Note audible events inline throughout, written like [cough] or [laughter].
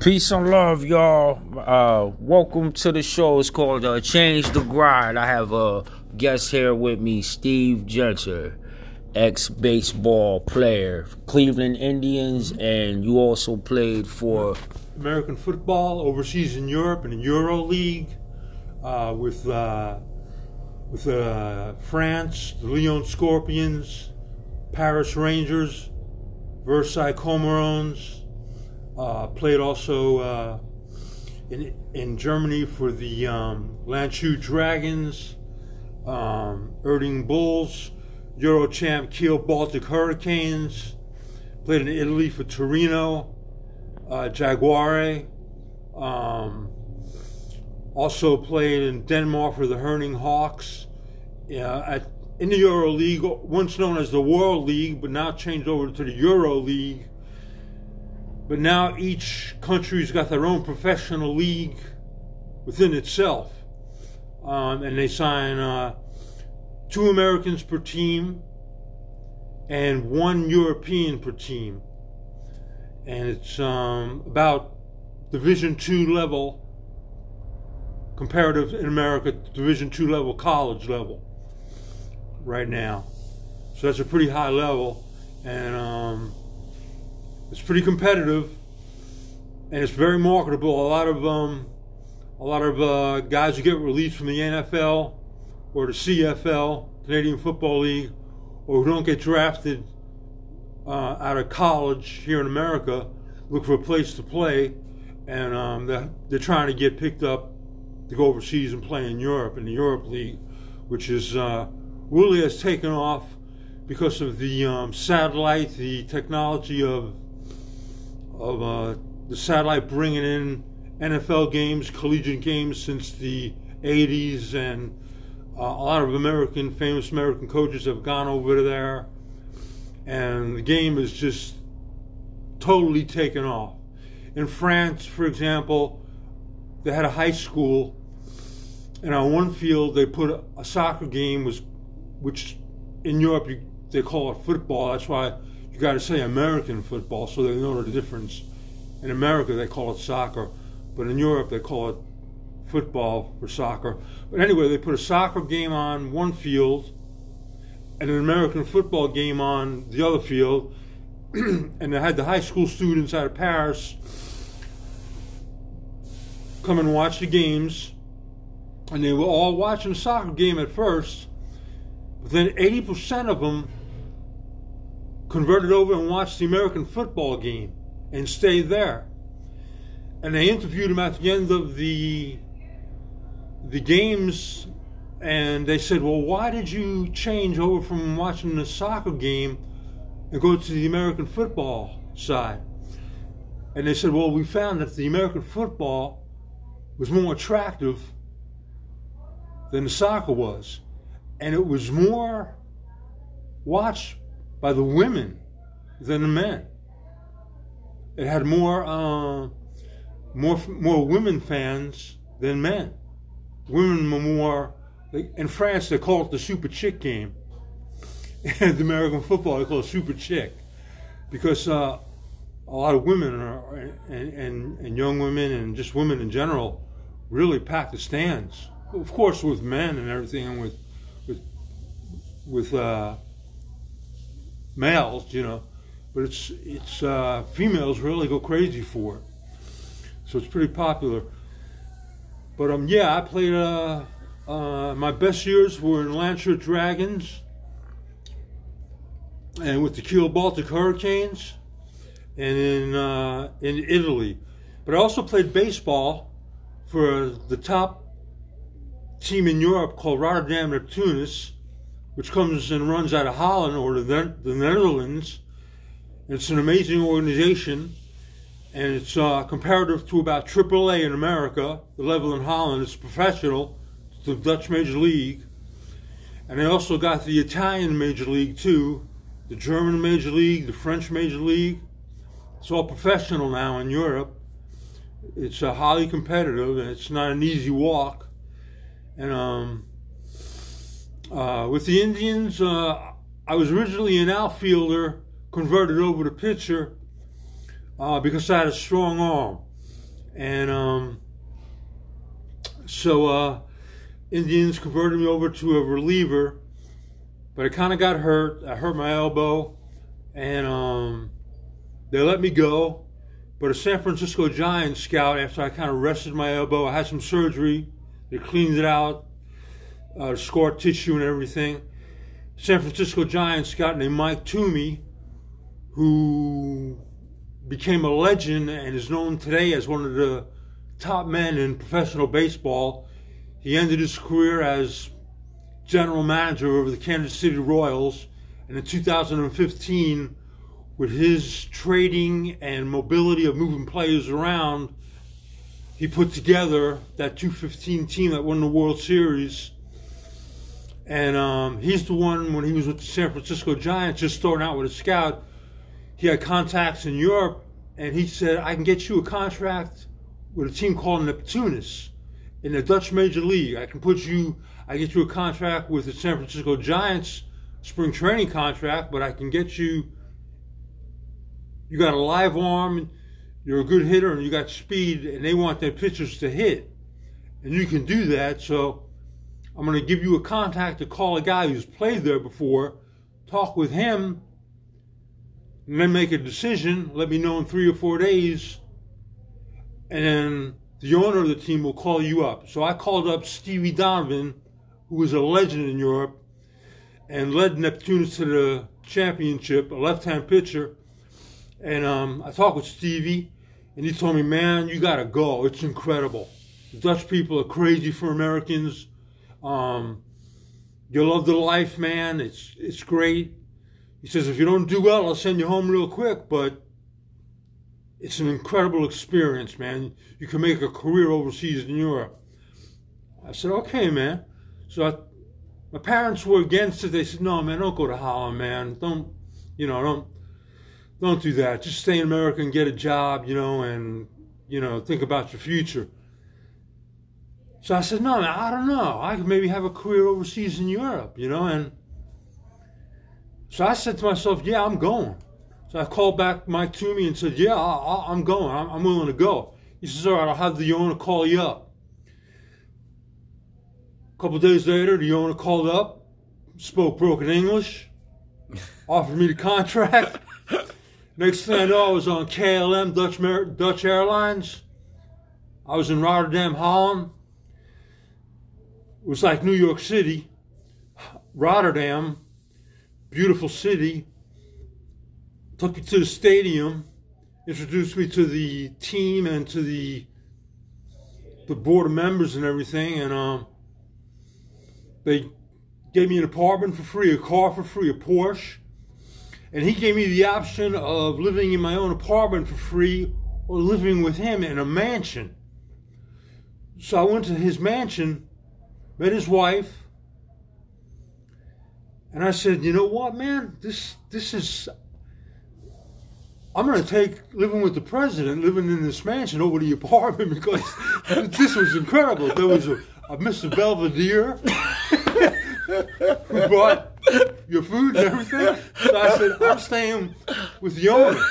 Peace and love, y'all. Uh, welcome to the show. It's called uh, Change the Grind. I have a guest here with me, Steve Genter, ex baseball player, Cleveland Indians, and you also played for American football overseas in Europe in the Euro League uh, with uh, with uh, France, the Lyon Scorpions, Paris Rangers, Versailles Comerons. Uh, played also uh, in in Germany for the um, Landshut Dragons, um, Erding Bulls, Euro champ Kiel Baltic Hurricanes. Played in Italy for Torino, uh, Jaguare. Um, also played in Denmark for the Herning Hawks. at, in the Euro League, once known as the World League, but now changed over to the Euro League but now each country's got their own professional league within itself. Um, and they sign uh, two Americans per team and one European per team. And it's um, about Division two level, comparative in America, Division two level, college level, right now. So that's a pretty high level. And um, it's pretty competitive, and it's very marketable. A lot of um, a lot of uh, guys who get released from the NFL or the CFL, Canadian Football League, or who don't get drafted uh, out of college here in America, look for a place to play, and um, they're, they're trying to get picked up to go overseas and play in Europe in the Europe League, which is uh, really has taken off because of the um, satellite, the technology of of uh, the satellite bringing in NFL games, collegiate games since the 80s, and uh, a lot of American, famous American coaches have gone over there, and the game is just totally taken off. In France, for example, they had a high school, and on one field they put a, soccer game, was, which in Europe you, they call it football. That's why you got to say American football so they know the difference. In America, they call it soccer, but in Europe, they call it football for soccer. But anyway, they put a soccer game on one field and an American football game on the other field, [clears throat] and they had the high school students out of Paris come and watch the games, and they were all watching the soccer game at first, but then 80% of them converted over and watched the American football game and stayed there. And they interviewed him at the end of the the games and they said, Well, why did you change over from watching the soccer game and go to the American football side? And they said, Well, we found that the American football was more attractive than the soccer was. And it was more watched by the women than the men. It had more uh, more more women fans than men. Women were more. In France, they call it the super chick game. [laughs] And the American football, they call it super chick, because uh, a lot of women are, and, and, and young women and just women in general really pack the stands. Of course, with men and everything, and with with with uh, males, you know, but it's it's uh, females really go crazy for it. So it's pretty popular. But um, yeah, I played. Uh, uh, my best years were in Landshut Dragons and with the Kiel Baltic Hurricanes and in uh, in Italy. But I also played baseball for the top team in Europe called Rotterdam Neptunus which comes and runs out of Holland or the, the Netherlands. It's an amazing organization, and it's uh, comparative to about AAA in America. The level in Holland is professional, it's the Dutch Major League, and they also got the Italian Major League too, the German Major League, the French Major League. It's all professional now in Europe. It's uh, highly competitive, and it's not an easy walk. And um, uh, with the Indians, uh, I was originally an outfielder, converted over to pitcher uh, because I had a strong arm. and um, so uh, Indians converted me over to a reliever, but I kind of got hurt. I hurt my elbow, and um, they let me go. But a San Francisco Giants scout, after I kind of rested my elbow, I had some surgery. They cleaned it out, uh, scar tissue and everything. San Francisco Giants scout named Mike Toomey, who became a legend and is known today as one of the top men in professional baseball. He ended his career as general manager of the Kansas City Royals, and in 2015 with his trading and mobility of moving players around, he put together that 215 team that won the World Series. And um, he's the one, when he was with the San Francisco Giants, just starting out with a scout, he had contacts in Europe, and he said, I can get you a contract with a team called Neptunus in the Dutch Major League. I can put you, I get you a contract with the San Francisco Giants spring training contract, but I can get you you got a live arm, you're a good hitter, and you got speed, and they want their pitchers to hit. And you can do that, so I'm going to give you a contact to call a guy who's played there before, talk with him, and then make a decision. Let me know in three or four days, and then the owner of the team will call you up. So I called up Stevie Donovan, who was a legend in Europe, and led Neptunus to the championship, a left-hand pitcher and um, I talked with Stevie, and he told me, man, you got to go. It's incredible. The Dutch people are crazy for Americans. Um, you love the life, man. It's, it's great. He says, if you don't do well, I'll send you home real quick, but it's an incredible experience, man. You can make a career overseas in Europe. I said, okay, man. So I, my parents were against it. They said, no, man, don't go to Holland, man. Don't, you know, don't don't do that. Just stay in America and get a job, you know, and, you know, think about your future. So I said, no, man, I don't know. I could maybe have a career overseas in Europe, you know, and so I said to myself, yeah, I'm going. So I called back Mike Toomey and said, yeah, I, am going. I'm, I'm willing to go. He says, all right, I'll have the owner call you up. A couple days later, the owner called up, spoke broken English, [laughs] offered me the contract. Next thing I know, I was on KLM Dutch Dutch Airlines. I was in Rotterdam, Holland. It was like New York City. Rotterdam, beautiful city. Took me to the stadium, introduced me to the team and to the the board of members and everything, and um, they gave me an apartment for free, a car for free, a Porsche and he gave me the option of living in my own apartment for free or living with him in a mansion. So I went to his mansion, met his wife, and I said, "You know what, man? This this is I'm to take living with the president, living in this mansion over the apartment [laughs] because this was incredible. There was a, a Mr. Belvedere who brought your food and everything. So I said, I'm staying with the owner.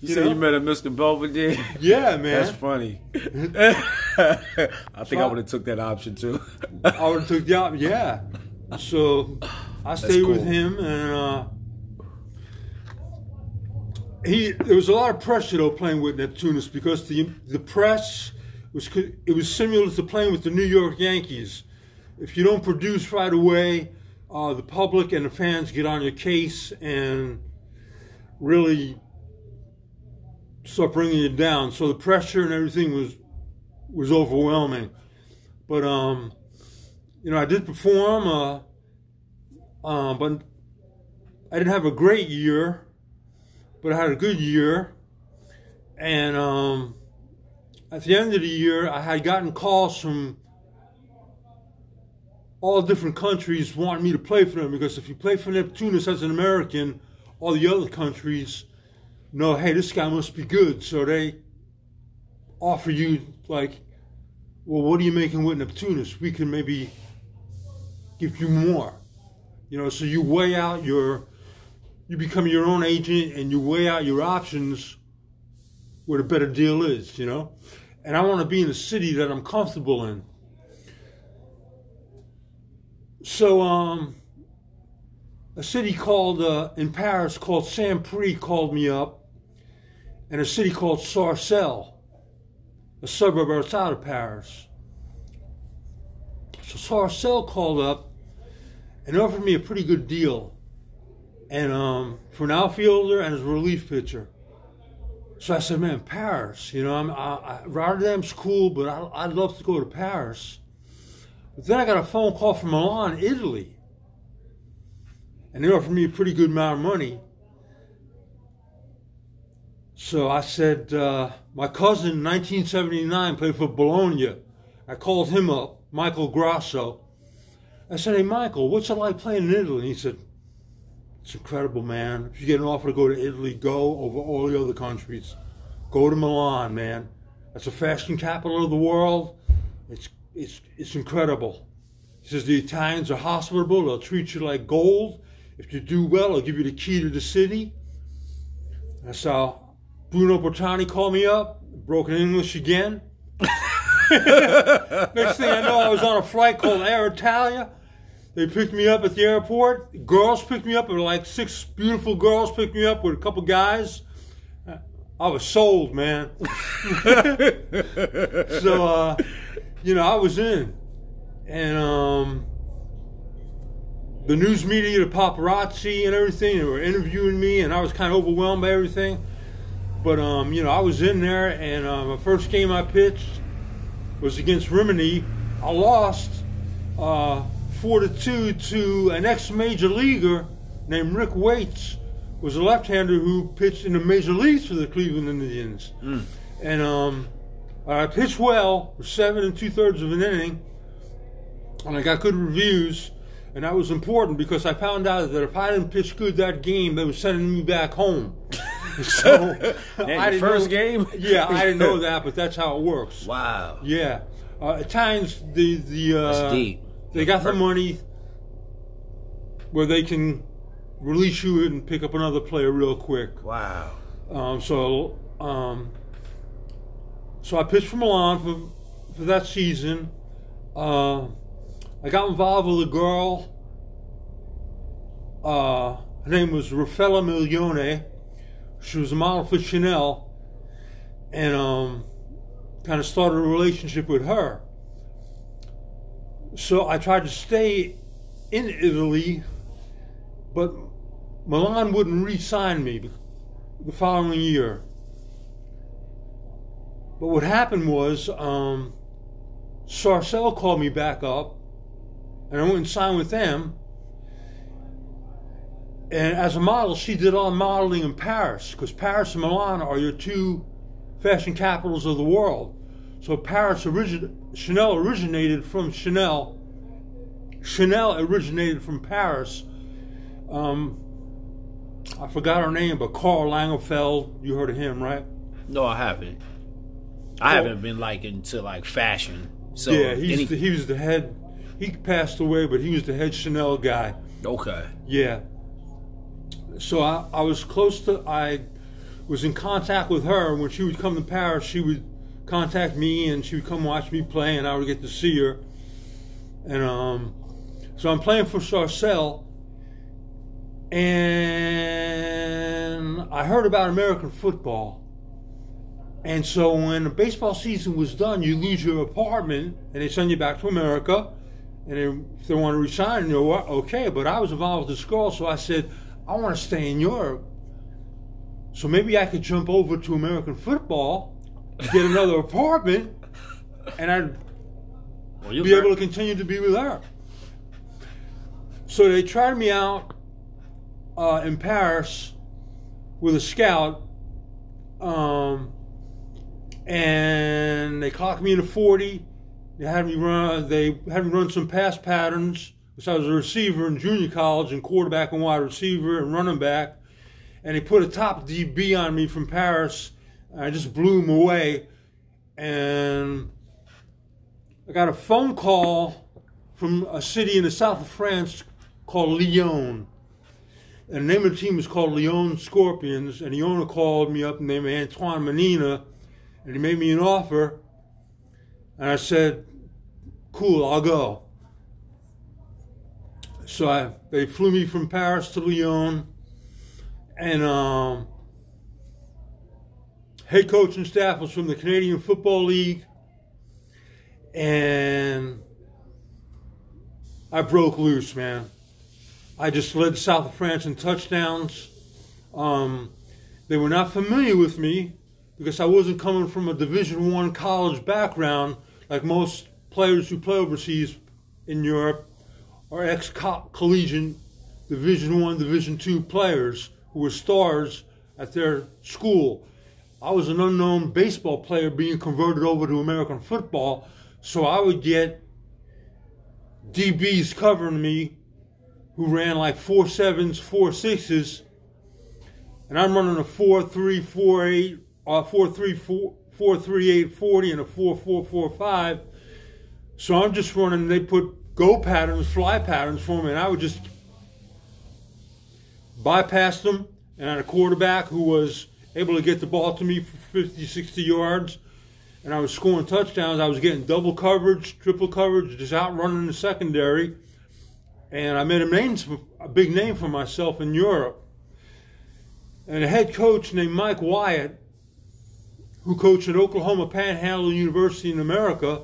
You, you said know? you met a Mr. Belvedere? [laughs] Yeah, man. That's funny. [laughs] I think so I would have took that option too. I would have took the option, yeah. So I stayed cool. with him and uh, he there was a lot of pressure though playing with Neptunus because the the press was it was similar to playing with the New York Yankees. If you don't produce right away, uh, the public and the fans get on your case and really start bringing you down. So the pressure and everything was was overwhelming. But um, you know, I did perform, uh, uh, but I didn't have a great year, but I had a good year. And um, at the end of the year, I had gotten calls from all different countries wanting me to play for them because if you play for Neptunus as an American, all the other countries know, hey, this guy must be good. So they offer you, like, well, what are you making with Neptunus? We can maybe give you more. You know, so you weigh out your, you become your own agent and you weigh out your options where the better deal is, you know? And I want to be in a city that I'm comfortable in. So, um, a city called, uh, in Paris called Saint-Prix called me up, and a city called Sarcelles, a suburb outside of Paris. So Sarcelles called up and offered me a pretty good deal, and um, for an outfielder and as a relief pitcher. So I said, "Man, Paris, you know, I'm, I, I, Rotterdam's cool, but I, I'd love to go to Paris." But then I got a phone call from Milan, Italy, and they offered me a pretty good amount of money. So I said, uh, my cousin in 1979 played for Bologna. I called him up, Michael Grasso. I said, hey, Michael, what's it like playing in Italy? And he said, it's incredible, man. If you get an offer to go to Italy, go over all the other countries. Go to Milan, man. That's the fashion capital of the world. It's, it's, it's incredible. He says, the Italians are hospitable. They'll treat you like gold. If you do well, they'll give you the key to the city. I saw Bruno Bertani called me up, broken English again. [laughs] Next thing I know, I was on a flight called Air Italia. They picked me up at the airport. Girls picked me up, like six beautiful girls picked me up with a couple guys. I was sold, man. [laughs] so, uh, you know, I was in. And um, the news media, the paparazzi, and everything, they were interviewing me, and I was kind of overwhelmed by everything. But um, you know, I was in there, and uh, my first game I pitched was against Rimini. I lost uh, four to two to an ex-major leaguer named Rick Waits, was a left-hander who pitched in the major leagues for the Cleveland Indians, mm. and um, I pitched well for seven and two thirds of an inning, and I got good reviews. And that was important because I found out that if I didn't pitch good that game, they were sending me back home. [laughs] [laughs] so I didn't first know, game. yeah, I didn't know [laughs] that, but that's how it works. Wow. Yeah. Uh, at times the the uh, that's. They got the money where they can release you and pick up another player real quick. Wow. Um, so um, so I pitched for Milan for for that season. Uh, I got involved with a girl. Uh, her name was Raffaella Milione she was a model for Chanel, and um, kind of started a relationship with her. So I tried to stay in Italy, but Milan wouldn't re-sign me the following year. But what happened was um, Sarcelles called me back up, and I went and signed with them. And as a model, she did all modeling in Paris because Paris and Milan are your two fashion capitals of the world. So Paris origin Chanel originated from Chanel. Chanel originated from Paris. Um, I forgot her name, but Karl Lagerfeld. You heard of him, right? No, I haven't. I haven't been like into like fashion. So yeah, he's any... the, he was the head. He passed away, but he was the head Chanel guy. Okay. Yeah so I, I was close to, I was in contact with her. When she would come to Paris, she would contact me and she would come watch me play, and I would get to see her. And um, so I'm playing for Sarcelles, and I heard about American football. And so when the baseball season was done, you lose your apartment and they send you back to America. And if they want to resign, you know what? Okay. But I was involved with this girl, so I said, I want to stay in Europe. So maybe I could jump over to American football, get another [laughs] apartment, and I'd well, be able to continue to be with her. So they tried me out uh, in Paris with a scout, um, and they clocked me in a 40. They had me run. They had me run some pass patterns so I was a receiver in junior college and quarterback and wide receiver and running back. And he put a top DB on me from Paris. and I just blew him away. And I got a phone call from a city in the south of France called Lyon. And the name of the team was called Lyon Scorpions. And the owner called me up, named Antoine Menina, and he made me an offer. And I said, "Cool, I'll go." So I, they flew me from Paris to Lyon, and um, head coach and staff was from the Canadian Football League, and I broke loose, man. I just led South of France in touchdowns. Um, they were not familiar with me because I wasn't coming from a Division One college background like most players who play overseas in Europe are ex-collegiate Division One, Division Two players who were stars at their school. I was an unknown baseball player being converted over to American football, so I would get DBs covering me who ran like four sevens, four sixes, and I'm running a four three four eight, uh, four three four four three eight forty, and a four four four five. So I'm just running. They put go patterns, fly patterns for me, and I would just bypass them. And I had a quarterback who was able to get the ball to me for 50, 60 yards, and I was scoring touchdowns. I was getting double coverage, triple coverage, just outrunning the secondary. And I made a name, a big name for myself in Europe. And a head coach named Mike Wyatt, who coached at Oklahoma Panhandle University in America,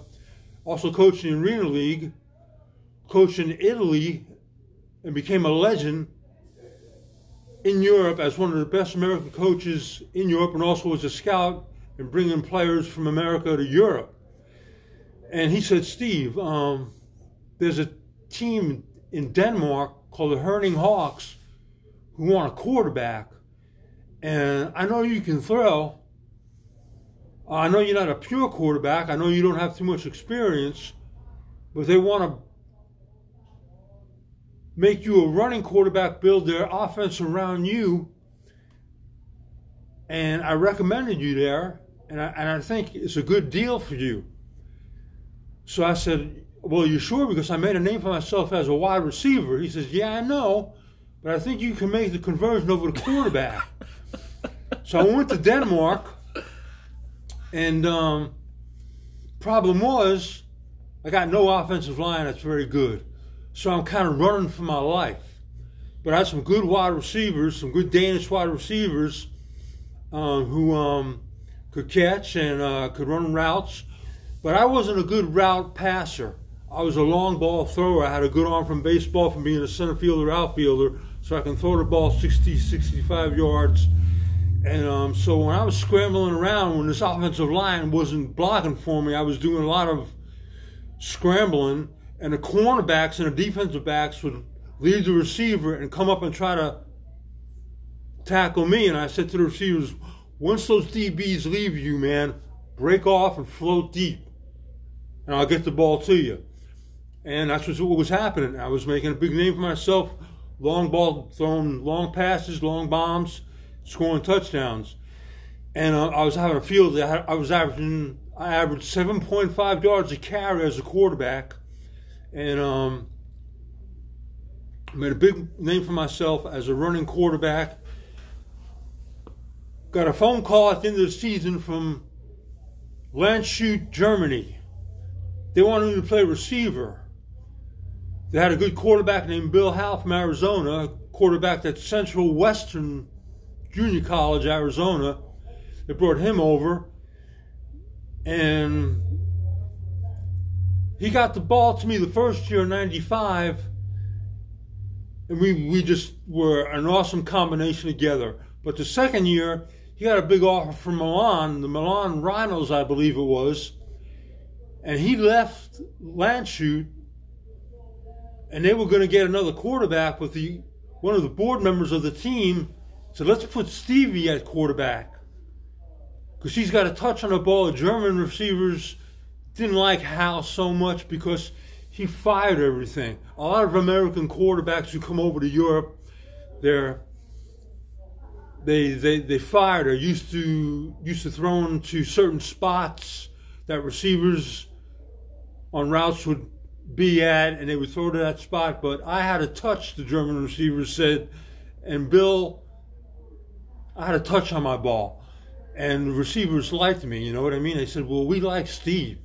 also coached in the Arena League, coached in Italy and became a legend in Europe as one of the best American coaches in Europe and also was a scout in bringing players from America to Europe. And he said, Steve, um, there's a team in Denmark called the Herning Hawks who want a quarterback. And I know you can throw. I know you're not a pure quarterback. I know you don't have too much experience, but they want to make you a running quarterback, build their offense around you. And I recommended you there, and I, and I think it's a good deal for you. So I said, Well, you sure? Because I made a name for myself as a wide receiver. He says, Yeah, I know, but I think you can make the conversion over to quarterback. [laughs] so I went to Denmark, and um, problem was, I got no offensive line that's very good. So I'm kind of running for my life. But I had some good wide receivers, some good Danish wide receivers um, who um, could catch and uh, could run routes. But I wasn't a good route passer. I was a long ball thrower. I had a good arm from baseball from being a center fielder, outfielder, so I can throw the ball 60, 65 yards. And um, so when I was scrambling around, when this offensive line wasn't blocking for me, I was doing a lot of scrambling and the cornerbacks and the defensive backs would leave the receiver and come up and try to tackle me. And I said to the receivers, once those DBs leave you, man, break off and float deep, and I'll get the ball to you. And that's what was happening. I was making a big name for myself, long ball, throwing long passes, long bombs, scoring touchdowns. And uh, I was having a field. I was averaging, I averaged 7.5 yards a carry as a quarterback and um, made a big name for myself as a running quarterback. Got a phone call at the end of the season from Landshut, Germany. They wanted me to play receiver. They had a good quarterback named Bill Howe from Arizona, quarterback at Central Western Junior College, Arizona. They brought him over, and he got the ball to me the first year, 95, and we, we just were an awesome combination together. But the second year, he got a big offer from Milan, the Milan Rhinos, I believe it was, and he left Landshut, and they were going to get another quarterback with the one of the board members of the team said, let's put Stevie at quarterback because he's got a touch on the ball. Of German receivers didn't like Hal so much because he fired everything. A lot of American quarterbacks who come over to Europe, they're they they they fired or used to used to throw into certain spots that receivers on routes would be at and they would throw to that spot. But I had a touch, the German receivers said, and Bill, I had a touch on my ball, and the receivers liked me. You know what I mean? They said, "Well, we like Steve.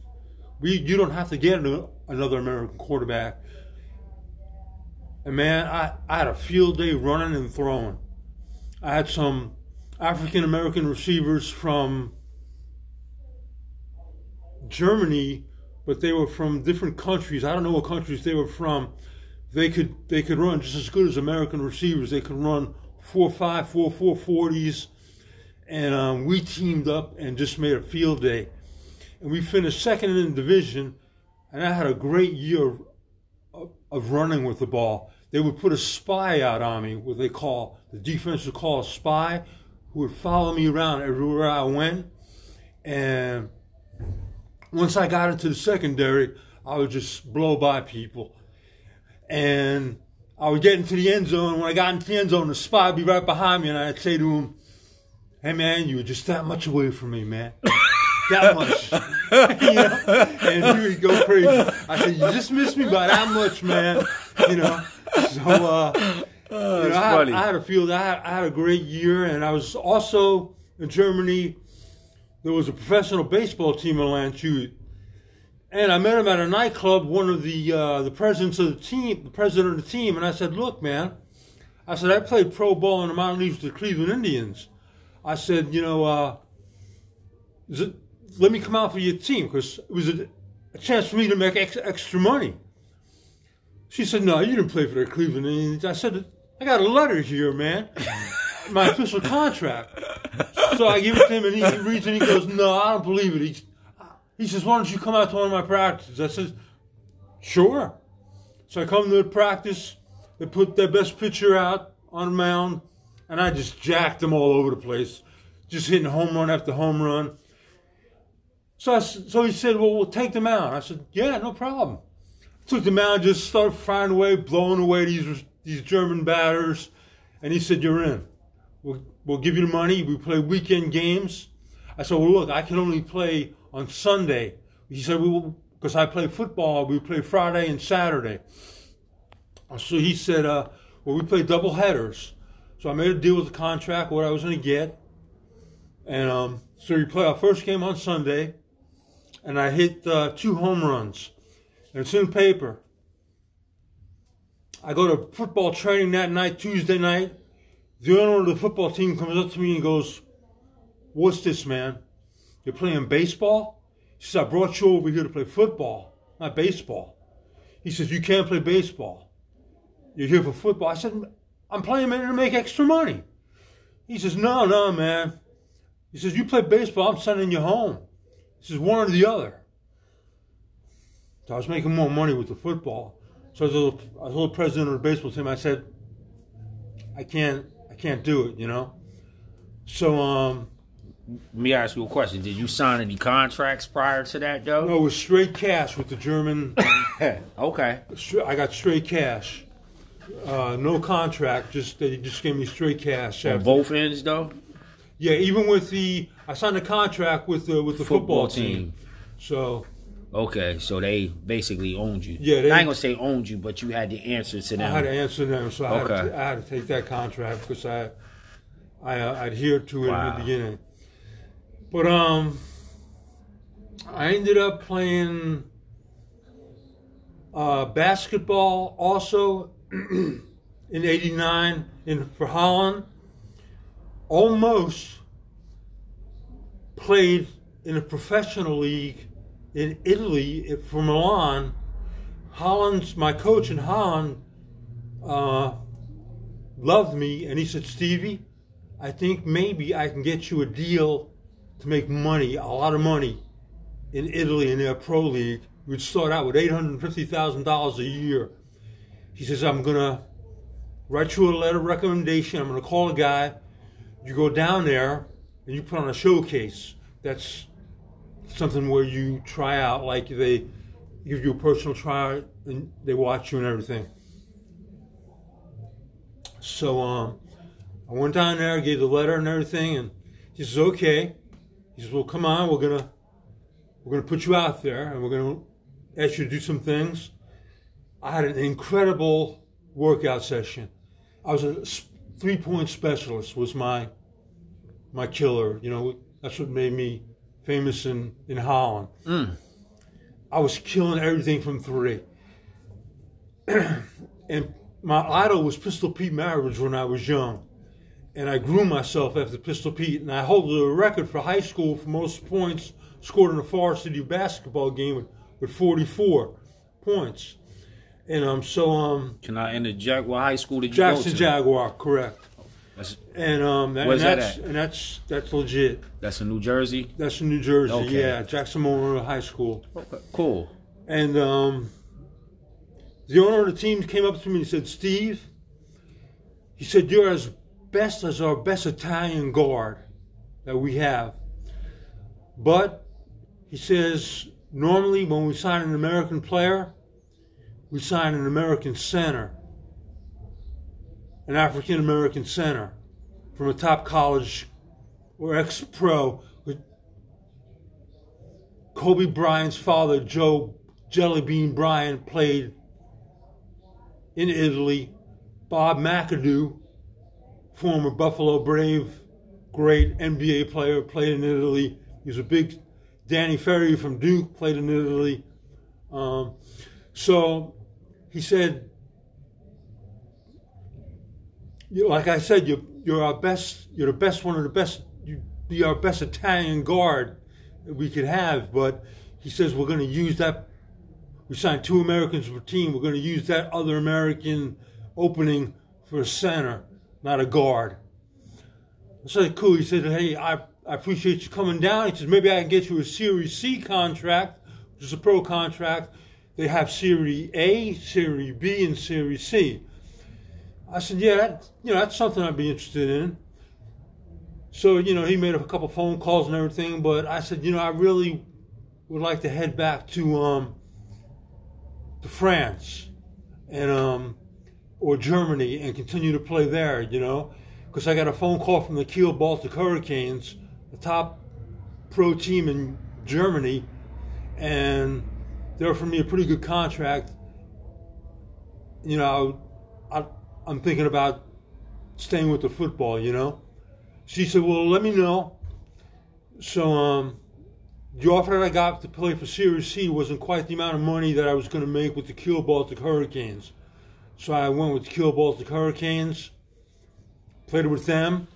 We you don't have to get another American quarterback." And man, I, I had a field day running and throwing. I had some African American receivers from Germany, but they were from different countries. I don't know what countries they were from. They could they could run just as good as American receivers. They could run four five, four four forties, and um, we teamed up and just made a field day, and we finished second in the division. And I had a great year of, of running with the ball. They would put a spy out on me, what they call the defense would call a spy, who would follow me around everywhere I went, and once I got into the secondary, I would just blow by people. And I would get into the end zone. When I got into the end zone, the spy would be right behind me, and I'd say to him, Hey, man, you were just that much away from me, man. That much. [laughs] [laughs] you know? And he would go crazy. I said, You just missed me by that much, man. You know? So, uh, oh, you know, I, had, I, had a field, I had, I had a great year, and I was also in Germany there was a professional baseball team in Landshut, and I met him at a nightclub. One of the uh, the presidents of the team, the president of the team, and I said, "Look, man," I said, "I played pro ball in the mountain leagues with the Cleveland Indians." I said, "You know, uh, it, let me come out for your team because it was a, a, chance for me to make ex, extra money." She said, "No, you didn't play for the Cleveland Indians." I said, "I got a letter here, man." [laughs] my official contract. So I give it to him, and he reads it and he goes, "No, I don't believe it." He, he says, "Why don't you come out to one of my practices?" I said, "Sure." So I come to the practice. They put their best pitcher out on the mound, and I just jacked them all over the place, just hitting home run after home run. So I, so he said, "Well, we'll take them out." I said, "Yeah, no problem." Took them out, just started firing away, blowing away these these German batters, and he said, "You're in." We'll, we'll give you the money. We play weekend games. I said, well, look, I can only play on Sunday. He said, we will, because I play football, we play Friday and Saturday. So he said, uh, well, we play double headers. So I made a deal with the contract, what I was going to get. And um, so we play our first game on Sunday, and I hit uh, two home runs. And it's in paper. I go to football training that night, Tuesday night the owner of the football team comes up to me and goes, What's this, man? You're playing baseball? He says, I brought you over here to play football, not baseball. He says, You can't play baseball. You're here for football. I said, I'm playing man to make extra money. He says, No, no, man. He says, You play baseball, I'm sending you home. He says, One or the other. So I was making more money with the football. So I told, I told the president of the baseball team, I said, I can't I can't do it, you know. So um, let me ask you a question. Did you sign any contracts prior to that, though? No, it was straight cash with the German. [laughs] okay. I got straight cash. Uh, no contract. Just they just gave me straight cash. On both ends, though. Yeah, even with the I signed a contract with the with the football, football team. team. So Okay, so they basically owned you. Yeah, they, I ain't gonna say owned you, but you had to answer to them. I had to answer them, so I, okay. had, to, I had to take that contract because I I uh, adhered to it wow. in the beginning. But um, I ended up playing uh, basketball also [clears throat] in '89 in for Holland. Almost played in a professional league in Italy for Milan, Holland's my coach in Holland uh, loved me, and he said, Stevie, I think maybe I can get you a deal to make money, a lot of money, in Italy in their pro league. We'd start out with eight hundred fifty thousand dollars a year. He says, I'm gonna write you a letter of recommendation. I'm gonna call a guy. You go down there and you put on a showcase. That's something where you try out, like they give you a personal trial and they watch you and everything. So um, I went down there, gave the letter and everything, and he says, "Okay." He says, "Well, come on, we're gonna we're gonna put you out there, and we're gonna ask you to do some things." I had an incredible workout session. I was a three point specialist was my my killer. You know, that's what made me famous in in Holland. Mm. I was killing everything from three, [clears throat] and my idol was Pistol Pete Maravich when I was young, and I grew myself after Pistol Pete, and I hold the record for high school for most points scored in a varsity basketball game with, with 44 points. And um, so um, Can I interject? What high school did you Jackson go to? Jackson Jaguar, correct. That's, And um, that, and that that's at? and that's that's legit. that's in New Jersey. That's in New Jersey. Okay. Yeah, Jackson Memorial High School. Okay, cool. And um, the owner of the team came up to me and said, "Steve," he said, "You're as best as our best Italian guard that we have." But he says, normally when we sign an American player, we sign an American center, an African American center from a top college or ex pro. with Kobe Bryant's father, Joe Jellybean Bryant, played in Italy. Bob McAdoo, former Buffalo Brave, great NBA player, played in Italy. He's a big Danny Ferry from Duke, played in Italy. Um, so he said, you like I said, you're, you're our best, you're the best one of the best, you be our best Italian guard we could have. But he says, we're going to use that. We signed two Americans for per team. We're going to use that other American opening for a center, not a guard. I said, cool. He said, hey, I, I appreciate you coming down. He says, maybe I can get you a Series C contract, which is a pro contract. They have Series A, Series B, and Series C. I said, yeah, that, you know, that's something I'd be interested in. So, you know, he made a couple phone calls and everything, but I said, you know, I really would like to head back to um, to France and um, or Germany and continue to play there, you know, because I got a phone call from the Kiel Baltic Hurricanes, the top pro team in Germany, and they offered me a pretty good contract. You know, I, I'm thinking about staying with the football, you know. She said, "Well, let me know." So, um, the offer that I got to play for Series C wasn't quite the amount of money that I was going to make with the Kiel Baltic Hurricanes. So I went with the Kiel Baltic Hurricanes, played with them.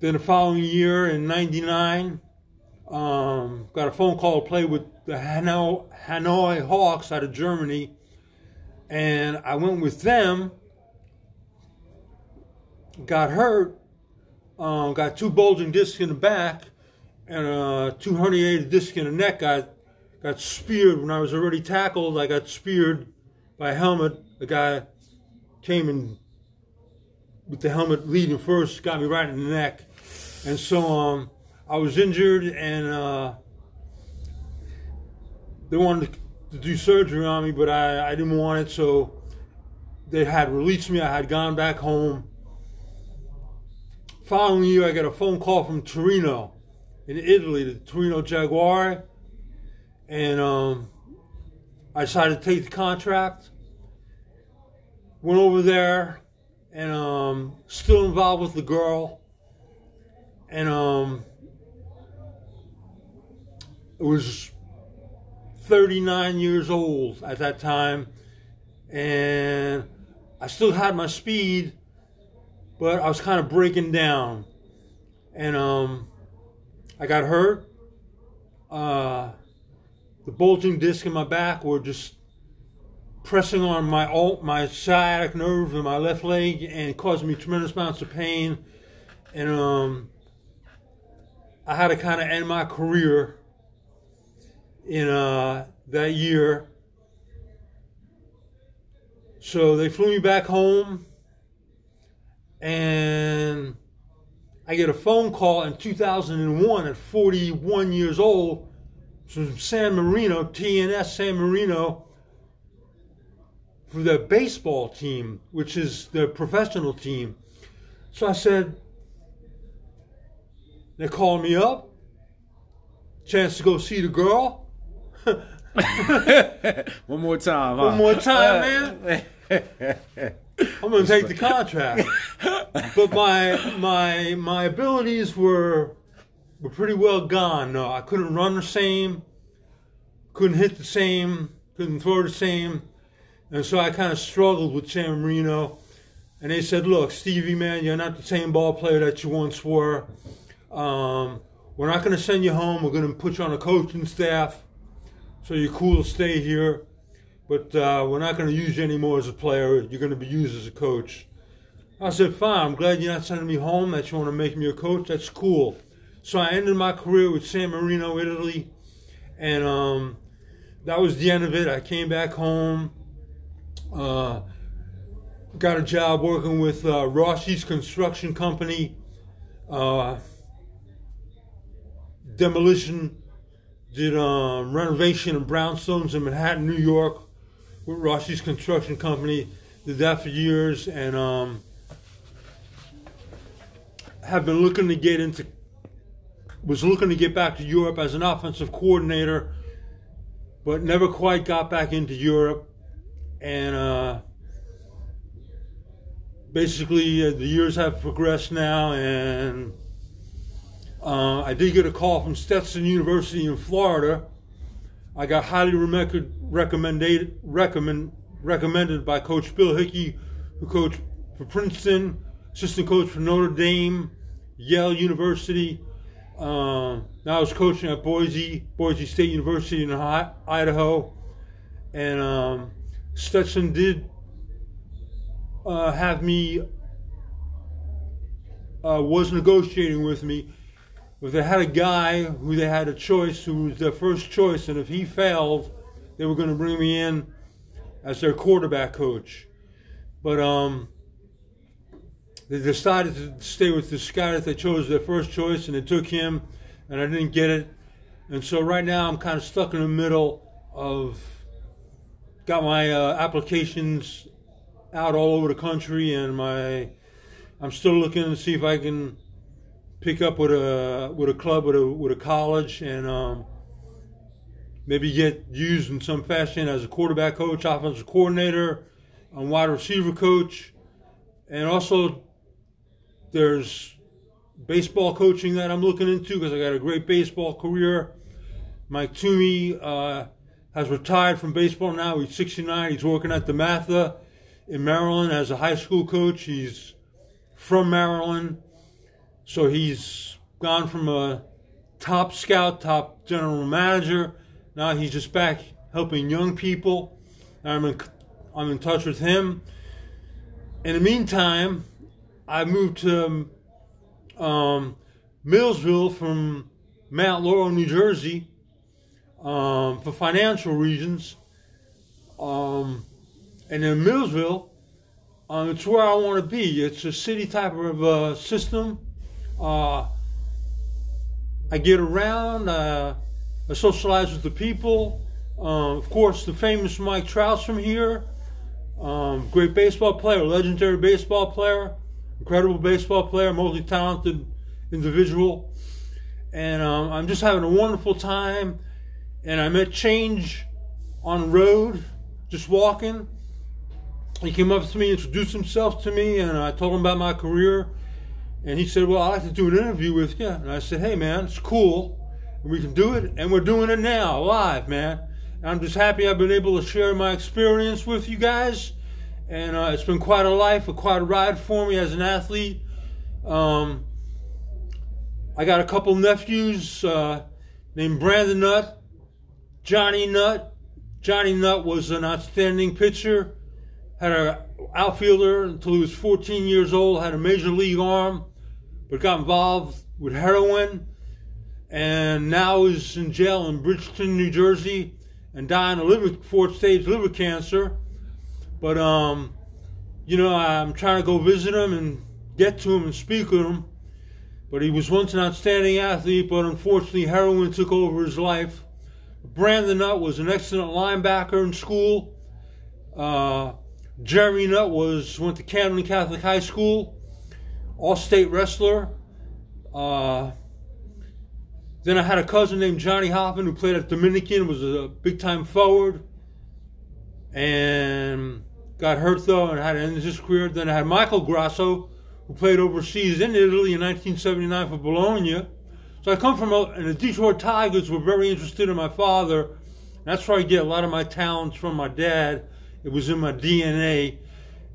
Then the following year in '99, um, got a phone call to play with the Hanau Hawks out of Germany, and I went with them. Got hurt, um, got two bulging discs in the back, and uh, two herniated discs in the neck. Got got speared when I was already tackled. I got speared by a helmet. The guy came and with the helmet leading first, got me right in the neck, and so um, I was injured, and uh, they wanted to do surgery on me, but I, I didn't want it, so they had released me. I had gone back home. Following year, I got a phone call from Torino in Italy, the Torino Jaguar, and um, I decided to take the contract. Went over there, and um, still involved with the girl, and um, it was 39 years old at that time, and I still had my speed, but I was kind of breaking down, and um, I got hurt. Uh, the bulging disc in my back were just pressing on my alt, my sciatic nerve in my left leg and causing me tremendous amounts of pain. And um, I had to kind of end my career in uh, that year. So they flew me back home, and I get a phone call in 2001 at 41 years old from San Marino, TNS San Marino, for the baseball team, which is the professional team. So I said, they called me up, chance to go see the girl. [laughs] One more time, huh? One more time, man. [laughs] I'm going to take the contract. but my my my abilities were were pretty well gone. No, I couldn't run the same, couldn't hit the same, couldn't throw the same, and so I kind of struggled with San Marino. And they said, "Look, Stevie, man, you're not the same ball player that you once were. Um, we're not going to send you home. We're going to put you on a coaching staff, so you're cool to stay here." but uh, we're not going to use you anymore as a player. You're going to be used as a coach. I said, fine, I'm glad you're not sending me home, that you want to make me a coach. That's cool. So I ended my career with San Marino, Italy, and um, that was the end of it. I came back home, uh, got a job working with uh, Rossi's Construction Company, uh, demolition, did um, renovation of brownstones in Manhattan, New York with Rossi's construction company. Did that for years and um, have been looking to get into. Was looking to get back to Europe as an offensive coordinator, but never quite got back into Europe. And uh, basically, uh, the years have progressed now, and uh, I did get a call from Stetson University in Florida I got highly recommended recommend, recommended by Coach Bill Hickey, who coached for Princeton, assistant coach for Notre Dame, Yale University. Uh, now I was coaching at Boise, Boise State University in Idaho, and um, Stetson did uh, have me uh, was negotiating with me if they had a guy who they had a choice who was their first choice, and if he failed, they were going to bring me in as their quarterback coach. But um, they decided to stay with this guy that they chose their first choice, and they took him, and I didn't get it. And so right now I'm kind of stuck in the middle of got my uh, applications out all over the country, and my I'm still looking to see if I can pick up with a with a club with a with a college and um, maybe get used in some fashion as a quarterback coach, offensive coordinator, and wide receiver coach, and also there's baseball coaching that I'm looking into because I got a great baseball career. Mike Toomey uh, has retired from baseball now. He's 69. He's working at DeMatha in Maryland as a high school coach. He's from Maryland so he's gone from a top scout, top general manager. Now he's just back helping young people. I'm in, I'm in touch with him. In the meantime, I moved to um, Millville from Mount Laurel, New Jersey, um, for financial reasons. Um, and in Millville, um, it's where I want to be. It's a city type of uh, system uh, I get around. Uh, I socialize with the people. Uh, of course, the famous Mike Trout's from here. Um, great baseball player, legendary baseball player, incredible baseball player, multi talented individual. And um, I'm just having a wonderful time. And I met Change on the road, just walking. He came up to me, introduced himself to me, and I told him about my career. And he said, Well, I'd like to do an interview with you. And I said, Hey, man, it's cool. We can do it. And we're doing it now, live, man. And I'm just happy I've been able to share my experience with you guys. And uh, it's been quite a life, a quite a ride for me as an athlete. Um, I got a couple nephews uh, named Brandon Nutt, Johnny Nutt. Johnny Nutt was an outstanding pitcher, had an outfielder until he was 14 years old, had a major league arm but got involved with heroin and now is in jail in Bridgeton, New Jersey, and dying of liver, fourth stage liver cancer. But um, you know, I'm trying to go visit him and get to him and speak with him. But he was once an outstanding athlete, but unfortunately, heroin took over his life. Brandon Nutt was an excellent linebacker in school. Uh, Jeremy Nutt was went to Camden Catholic High School all-state wrestler. Uh, then I had a cousin named Johnny Hoffman who played at Dominican, was a big-time forward. And got hurt though and had to end his career. Then I had Michael Grasso, who played overseas in Italy in 1979 for Bologna. So I come from a, and the Detroit Tigers were very interested in my father. That's where I get a lot of my talents from my dad. It was in my DNA.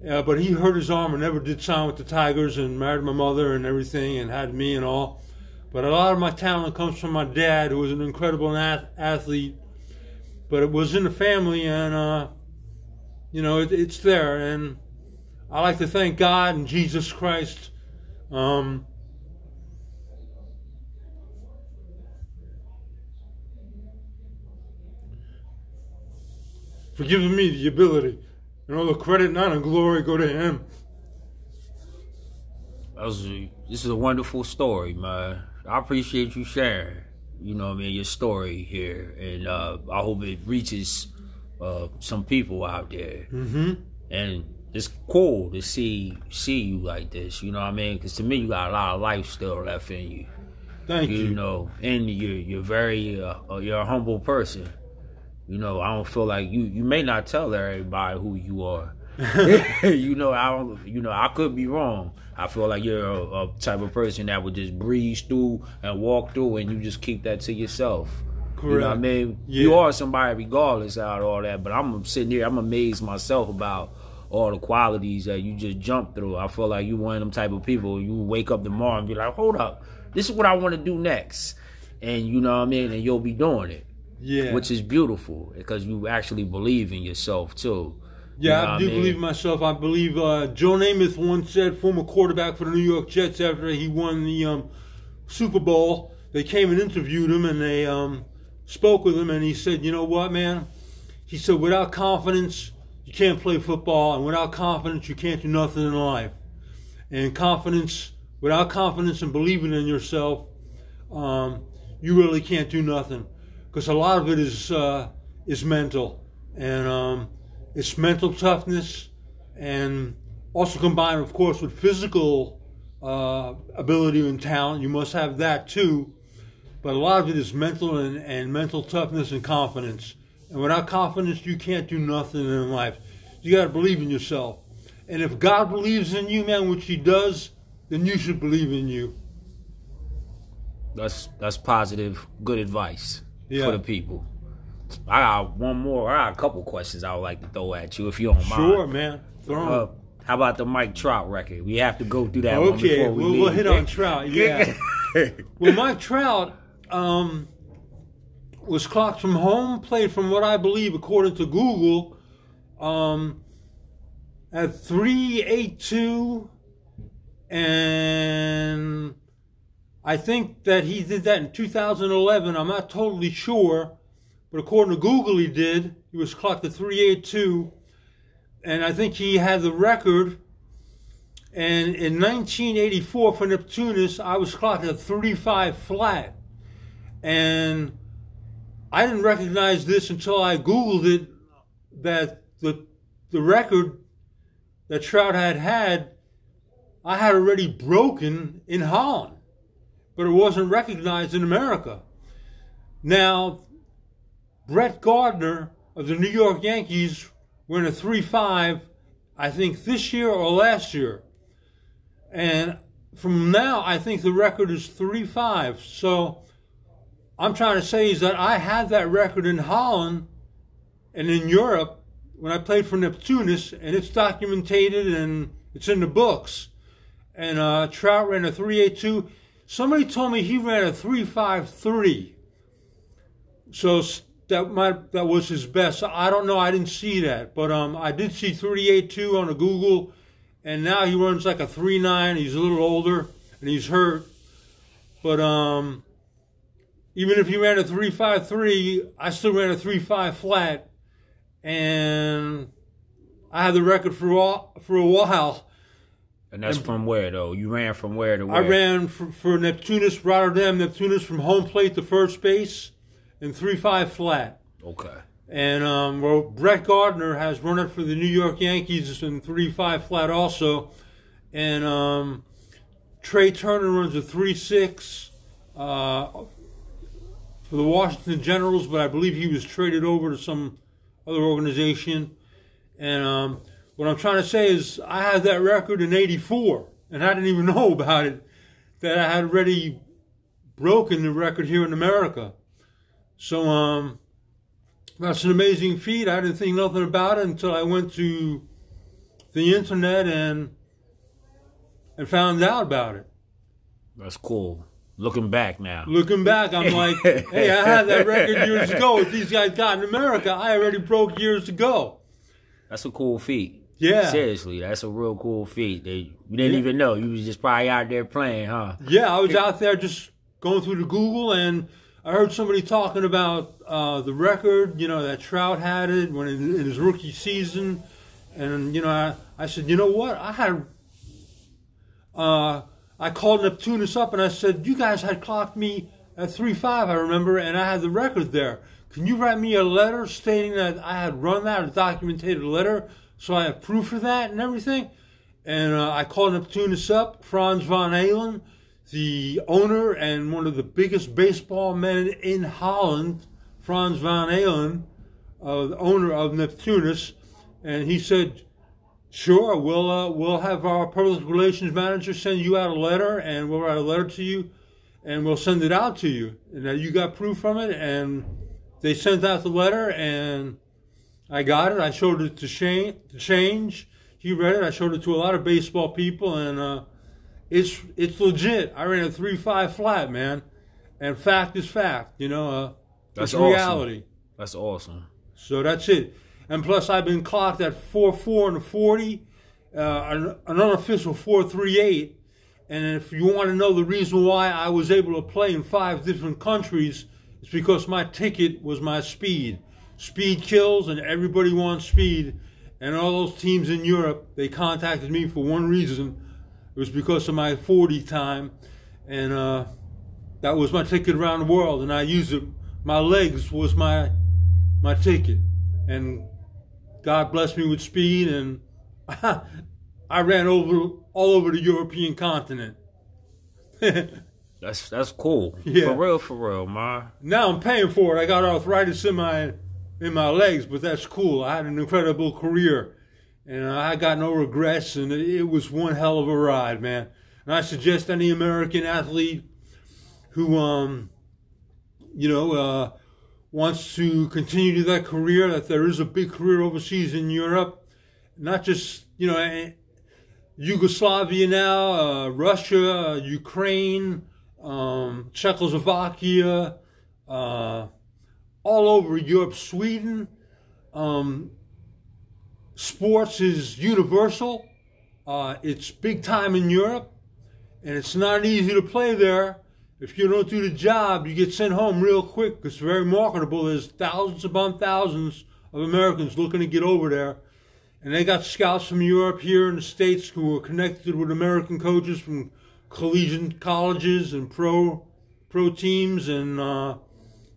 Uh, but he hurt his arm and never did sign with the Tigers and married my mother and everything and had me and all. But a lot of my talent comes from my dad, who was an incredible athlete. But it was in the family, and uh, you know it, it's there. And I like to thank God and Jesus Christ. Um, for giving me the ability and all the credit and honor and glory go to Him. That was a, this is a wonderful story, man. I appreciate you sharing. You know, I mean, your story here, and uh, I hope it reaches uh, some people out there. Mm-hmm. And it's cool to see see you like this. You know what I mean? Because to me, you got a lot of life still left in you. Thank you. You know, and you're you're very uh, uh, you're a humble person. You know, I don't feel like you you may not tell everybody who you are. [laughs] [laughs] you know, I don't. You know, I could be wrong. I feel like you're a, a, type of person that would just breeze through and walk through, and you just keep that to yourself. Correct. You know what I mean? Yeah. You are somebody regardless out of all that. But I'm sitting here, I'm amazed myself about all the qualities that you just jump through. I feel like you one of them type of people. You wake up tomorrow and be like, hold up, this is what I want to do next, and you know what I mean, and you'll be doing it. Yeah. Which is beautiful because you actually believe in yourself too. Yeah, You know I do I mean? believe in myself. I believe uh, Joe Namath once said, former quarterback for the New York Jets, after he won the um, Super Bowl, they came and interviewed him and they um, spoke with him, and he said, "You know what, man?" He said, "Without confidence, you can't play football, and without confidence, you can't do nothing in life. And confidence, without confidence and believing in yourself, um, you really can't do nothing, because a lot of it is uh, is mental, and um, it's mental toughness, and also combined, of course, with physical uh, ability and talent. You must have that too, but a lot of it is mental and, and mental toughness and confidence. And without confidence, you can't do nothing in life. You got to believe in yourself. And if God believes in you, man, which He does, then you should believe in you. That's that's positive, good advice Yeah. for the people. I got one more. I got a couple questions I would like to throw at you if you don't Sure, mind. Sure, man. Throw 'em. Uh, how about the Mike Trout record? We have to go through that one okay, before we we'll, we'll hit on Trout. [laughs] Yeah. [laughs] well, Mike Trout um, was clocked from home plate, from what I believe, according to Google, um, at 382. And I think that he did that in 2011. I'm not totally sure. But according to Google, he did. He was clocked at 382. And I think he had the record. And in 1984 for Neptunus, I was clocked at 35 flat. And I didn't recognize this until I Googled it that the, the record that Trout had had, I had already broken in Holland, but it wasn't recognized in America. Now, Brett Gardner of the New York Yankees in a 3 5, I think this year or last year. And from now, I think the record is 3 5. So I'm trying to say is that I had that record in Holland and in Europe when I played for Neptunus, and it's documented and it's in the books. And uh, Trout ran a 382. Somebody told me he ran a 353. So that might that was his best. I don't know. I didn't see that, but um, I did see 382 on a Google, and now he runs like a 39. He's a little older and he's hurt, but um, even if he ran a 353, I still ran a 35 flat, and I had the record for a while, for a while. And that's from where though? You ran from where to where? I ran for, for Neptunus, Rotterdam, Neptunus from home plate to first base in 3-5 flat. Okay. And um, well, Brett Gardner has run it for the New York Yankees in 3-5 flat also. And um, Trey Turner runs a 3-6 uh, for the Washington Generals, but I believe he was traded over to some other organization. And um, what I'm trying to say is I had that record in '84, and I didn't even [laughs] know about it. That I had already broken the record here in America. So um, that's an amazing feat. I didn't think nothing about it until I went to the internet and and found out about it. That's cool. Looking back now. Looking back, I'm [laughs] like, hey, I had that record years ago. These guys got in America, I already broke years ago. That's a cool feat. Yeah. Seriously, that's a real cool feat. They you didn't Yeah. even know. You was just probably out there playing, huh? Yeah, I was out there just going through the Google and I heard somebody talking about uh, the record, you know, that Trout had it when in, in his rookie season. And, you know, I, I said, you know what? I had, uh, I called Neptunus up and I said, you guys had clocked me at 3-5, I remember, and I had the record there. Can you write me a letter stating that I had run that, a documented letter, so I have proof of that and everything? And uh, I called Neptunus up, Franz von Halen, the owner and one of the biggest baseball men in Holland, Franz von Halen, uh, the owner of Neptunus, and he said, "Sure, we'll uh, we'll have our public relations manager send you out a letter, and we'll write a letter to you, and we'll send it out to you, and you got proof from it." And they sent out the letter, and I got it. I showed it to Shane, to Change. He read it. I showed it to a lot of baseball people, and uh, it's it's legit. I ran a three five flat, man, and fact is fact. You know, uh, That's awesome. reality. That's awesome. So that's it. And plus, I've been clocked at four four and forty, uh, an, an unofficial four three eight. And if you want to know the reason why I was able to play in five different countries, it's because my ticket was my speed. Speed kills, and everybody wants speed. And all those teams in Europe, they contacted me for one reason. It was because of my 40 time, and uh, that was my ticket around the world. And I used it. My legs was my my ticket, and God blessed me with speed, and [laughs] I ran over all over the European continent. [laughs] That's that's cool. Yeah. For real, for real, man. now I'm paying for it. I got arthritis in my in my legs, but that's cool. I had an incredible career, and I got no regrets, and it, was one hell of a ride, man. And I suggest any American athlete who, um, you know, uh, wants to continue that career, that there is a big career overseas in Europe, not just you know. eh, Yugoslavia now, uh, Russia, uh, Ukraine, um, Czechoslovakia, uh, all over Europe, Sweden. Um, sports is universal. Uh, it's big time in Europe, and it's not easy to play there. If you don't do the job, you get sent home real quick. It's very marketable. There's thousands upon thousands of Americans looking to get over there. And they got scouts from Europe here in the States who are connected with American coaches from collegiate colleges and pro pro teams and uh,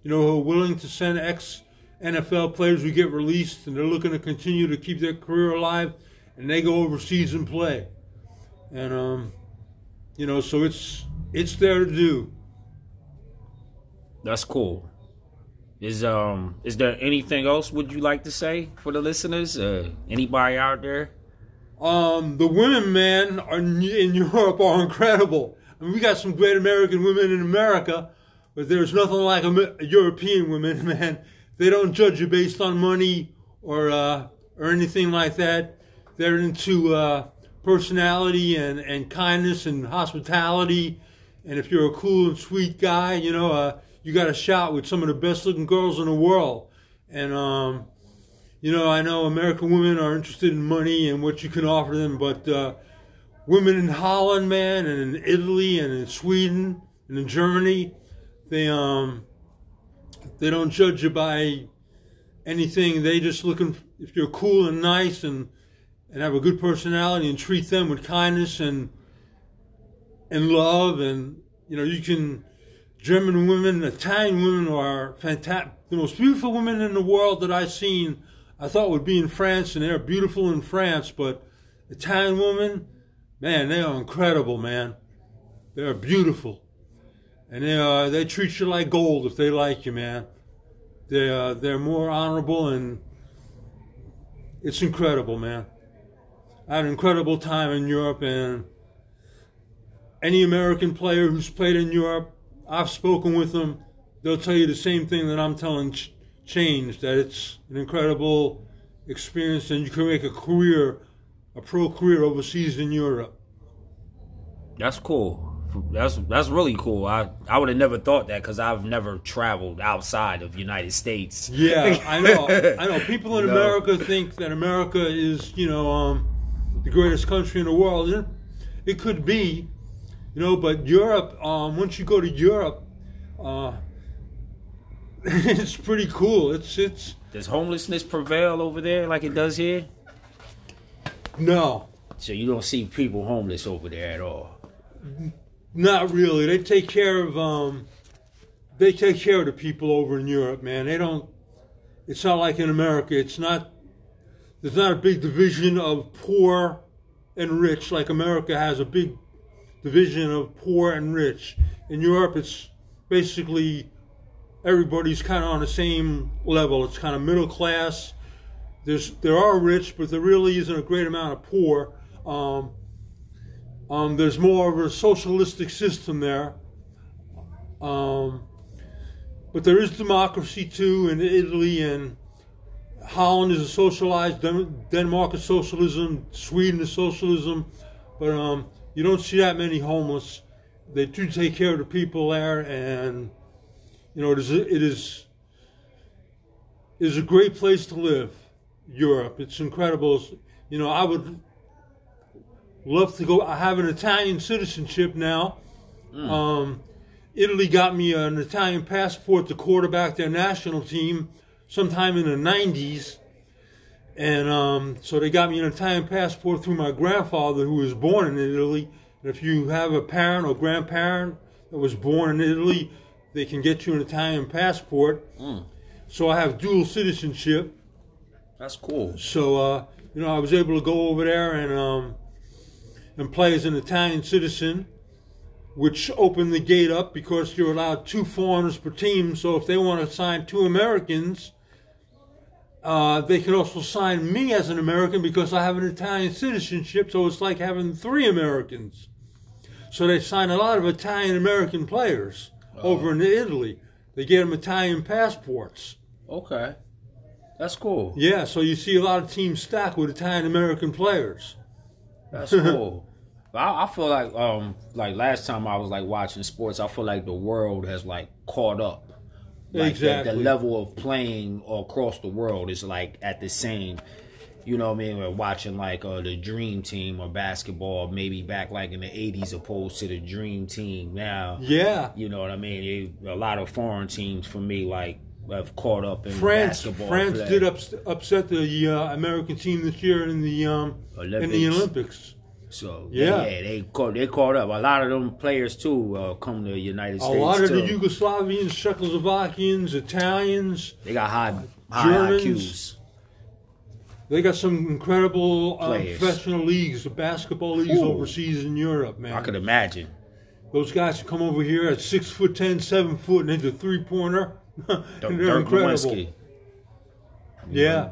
you know, who are willing to send ex NFL players who get released and they're looking to continue to keep their career alive and they go overseas and play. And um, you know, so it's it's there to do. That's cool. Is um is there anything else would you like to say for the listeners? Uh, anybody out there? Um, the women, man, are in Europe are incredible. I mean, we got some great American women in America, but there's nothing like a European women, [laughs] man. They don't judge you based on money or uh, or anything like that. They're into uh, personality and, and kindness and hospitality. And if you're a cool and sweet guy, you know, uh, you got a shot with some of the best looking girls in the world. And um, you know, I know American women are interested in money and what you can offer them, but uh, women in Holland, man, and in Italy and in Sweden and in Germany, they um they don't judge you by anything. They just looking if you're cool and nice and and have a good personality and treat them with kindness and and love and you know you can German women, Italian women are fantastic. The most beautiful women in the world that I've seen, I thought would be in France, and they're beautiful in France. But Italian women, man, they are incredible, man. They're beautiful, and they are they treat you like gold if they like you, man. They are they're more honorable, and it's incredible, man. I had an incredible time in Europe, and any American player who's played in Europe, I've spoken with them. They'll tell you the same thing that I'm telling Ch- Change that it's an incredible experience, and you can make a career, a pro career overseas in Europe. That's cool. That's that's really cool. I I would have never thought that because I've never traveled outside of United States. Yeah, I know. I know. [laughs] People in No. America think that America is, you know, um, the greatest country in the world. It could be, you know, but Europe. Um, once you go to Europe, uh, [laughs] it's pretty cool. It's it's Does homelessness prevail over there like it does here? no, So you don't see people homeless over there at all. Not really. They take care of um, they take care of the people over in Europe, man. They don't. It's not like in America. It's not. There's not a big division of poor and rich like America has a big division of poor and rich. In Europe, it's basically everybody's kind of on the same level. It's kind of middle class. There's there are rich, but there really isn't a great amount of poor. Um, um, there's more of a socialistic system there. Um, but there is democracy too in Italy and Holland is a socialized. Den- Denmark is socialism. Sweden is socialism. But um, you don't see that many homeless. They do take care of the people there, and you know it is it is it is a great place to live. Europe, it's incredible. You know, I would love to go. I have an Italian citizenship now. Um, Italy got me an Italian passport to quarterback their national team sometime in the 90s. And um, so they got me an Italian passport through my grandfather, who was born in Italy. And if you have a parent or grandparent that was born in Italy, they can get you an Italian passport. So I have dual citizenship. That's cool. So uh, you know, I was able to go over there and um, and play as an Italian citizen, which opened the gate up because you're allowed two foreigners per team. So if they want to sign two Americans, uh, they can also sign me as an American because I have an Italian citizenship. So it's like having three Americans. So they sign a lot of Italian American players over in Italy. They get them Italian passports. Okay. That's cool. Yeah, so you see a lot of teams stacked with Italian American players. That's cool. I, I feel like um like last time I was like watching sports, I feel like the world has like caught up. Like the- the, level of playing across the world is like at the same. You know what I mean? We're watching like uh, the Dream Team or basketball, maybe back like in the '80s, opposed to the Dream Team now. Yeah. You know what I mean? It- a lot of foreign teams for me like have caught up in France basketball. France play. did ups, upset the uh, American team this year in the um, in the Olympics. So Yeah. yeah, they caught they caught up. A lot of them players too uh, come to the United A States. A lot of the. Yugoslavians, Czechoslovakians, Italians, They got high high Germans. IQs. they got some incredible um, professional leagues, the basketball leagues Ooh. overseas in Europe, man. I could imagine. Those guys come over here at six foot ten, seven foot, and hit the three pointer. Dirk, Dirk. Nowitzki. Yeah,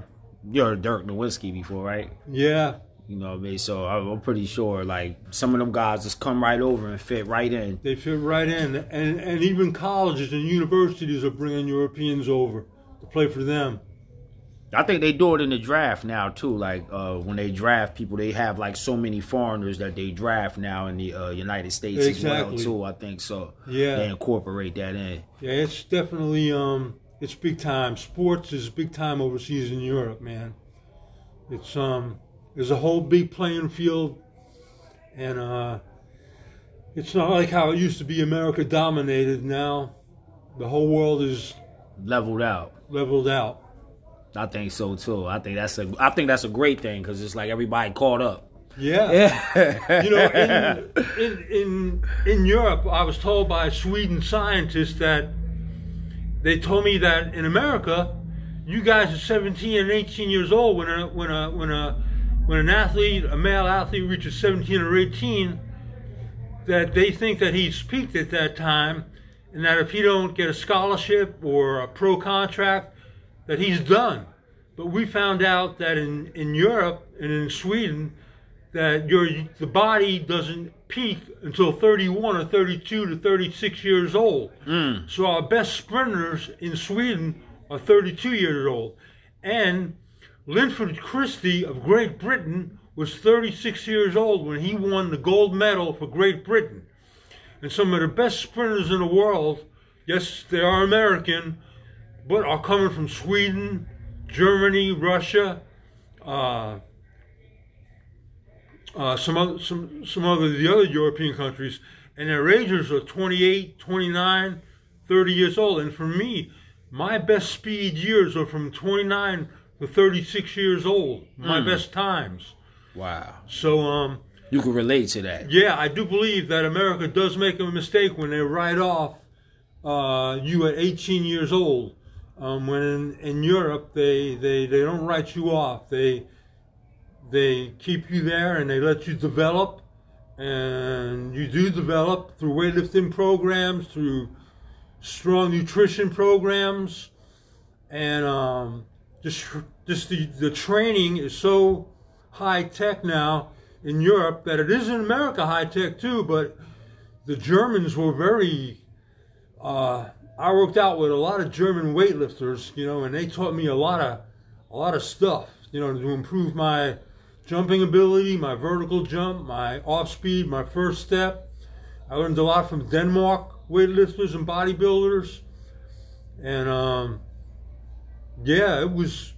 You heard Dirk Nowitzki before, right? yeah. You know what I mean? So I'm I'm pretty sure like some of them guys just come right over and fit right in. They fit right in, and and even colleges and universities are bringing Europeans over to play for them. I think they do it in the draft now too. Like uh, when they draft people, they have like so many foreigners that they draft now in the uh, United States Exactly. as well too. I think so. Yeah. they incorporate that in. Yeah, it's definitely um, it's big time. Sports is big time overseas in Europe, man. It's um, there's a whole big playing field, and uh, it's not like how it used to be America dominated. Now, the whole world is Leveled out. leveled out. I think so too. I think that's a I think that's a great thing because it's like everybody caught up. Yeah. Yeah, you know, in, in in in Europe, I was told by a Sweden scientist that they told me that in America, you guys are 17 and 18 years old when a when a when a when an athlete, a male athlete, reaches 17 or 18, that they think that he's peaked at that time, and that if he don't get a scholarship or a pro contract, that he's done. But we found out that in in Europe and in Sweden, that your the body doesn't peak until 31 or 32 to 36 years old. Mm. So our best sprinters in Sweden are 32 years old. And Linford Christie of Great Britain was 36 years old when he won the gold medal for Great Britain. And some of the best sprinters in the world, yes, they are American, but are coming from Sweden, Germany, Russia, uh, uh, some other some some other the other European countries, and their ages are 28, 29, 30 years old. And for me, my best speed years are from 29 to 36 years old. My Mm. best times. Wow. So um, You can relate to that. yeah, I do believe that America does make a mistake when they write off uh, you at 18 years old. Um, when in, in Europe they, they, they don't write you off. They they keep you there and they let you develop, and you do develop through weightlifting programs, through strong nutrition programs, and um, just just the, the training is so high tech now in Europe that it is in America high tech too, but the Germans were very. Uh, I worked out with a lot of German weightlifters, you know, and they taught me a lot of a lot of stuff, you know, to improve my jumping ability, my vertical jump, my off speed, my first step. I learned a lot from Denmark weightlifters and bodybuilders, and um, yeah, it was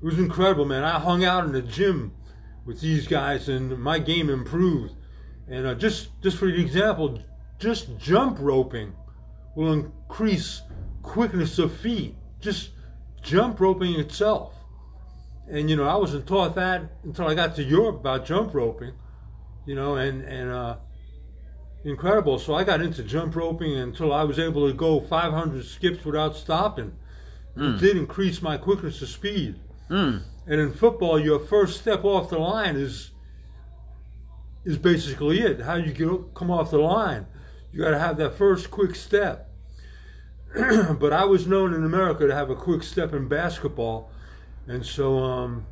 it was incredible, man. I hung out in the gym with these guys, and my game improved. And uh, just just for the example, just jump roping will increase quickness of feet. Just jump roping itself. And you know, I wasn't taught that until I got to Europe about jump roping. You know, and and uh, incredible. So I got into jump roping until I was able to go 500 skips without stopping. It did increase my quickness of speed. Mm. And in football, your first step off the line is is basically it. How you get come off the line, you got to have that first quick step. [clears throat] but I was known in America to have a quick step in basketball, and so um,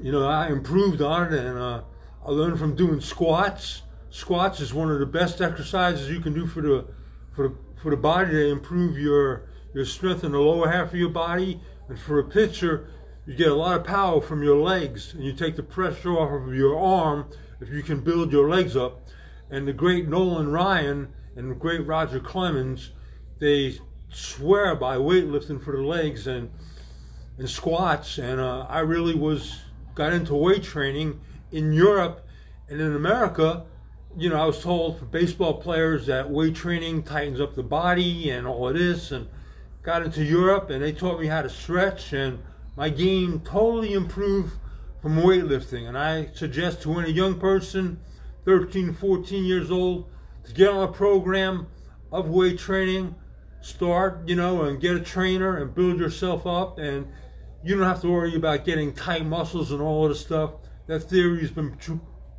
you know I improved on it, and uh, I learned from doing squats. Squats is one of the best exercises you can do for the for the, for the body to improve your your strength in the lower half of your body, and for a pitcher, you get a lot of power from your legs, and you take the pressure off of your arm if you can build your legs up. And the great Nolan Ryan and the great Roger Clemens, they swear by weightlifting for the legs and and squats. And uh, I really was got into weight training in Europe and in America. You know, I was told for baseball players that weight training tightens up the body and all of this, and got into Europe and they taught me how to stretch, and my game totally improved from weightlifting. And I suggest to any young person, 13, 14 years old, to get on a program of weight training. Start, you know, and get a trainer and build yourself up. And you don't have to worry about getting tight muscles and all of this stuff. That theory has been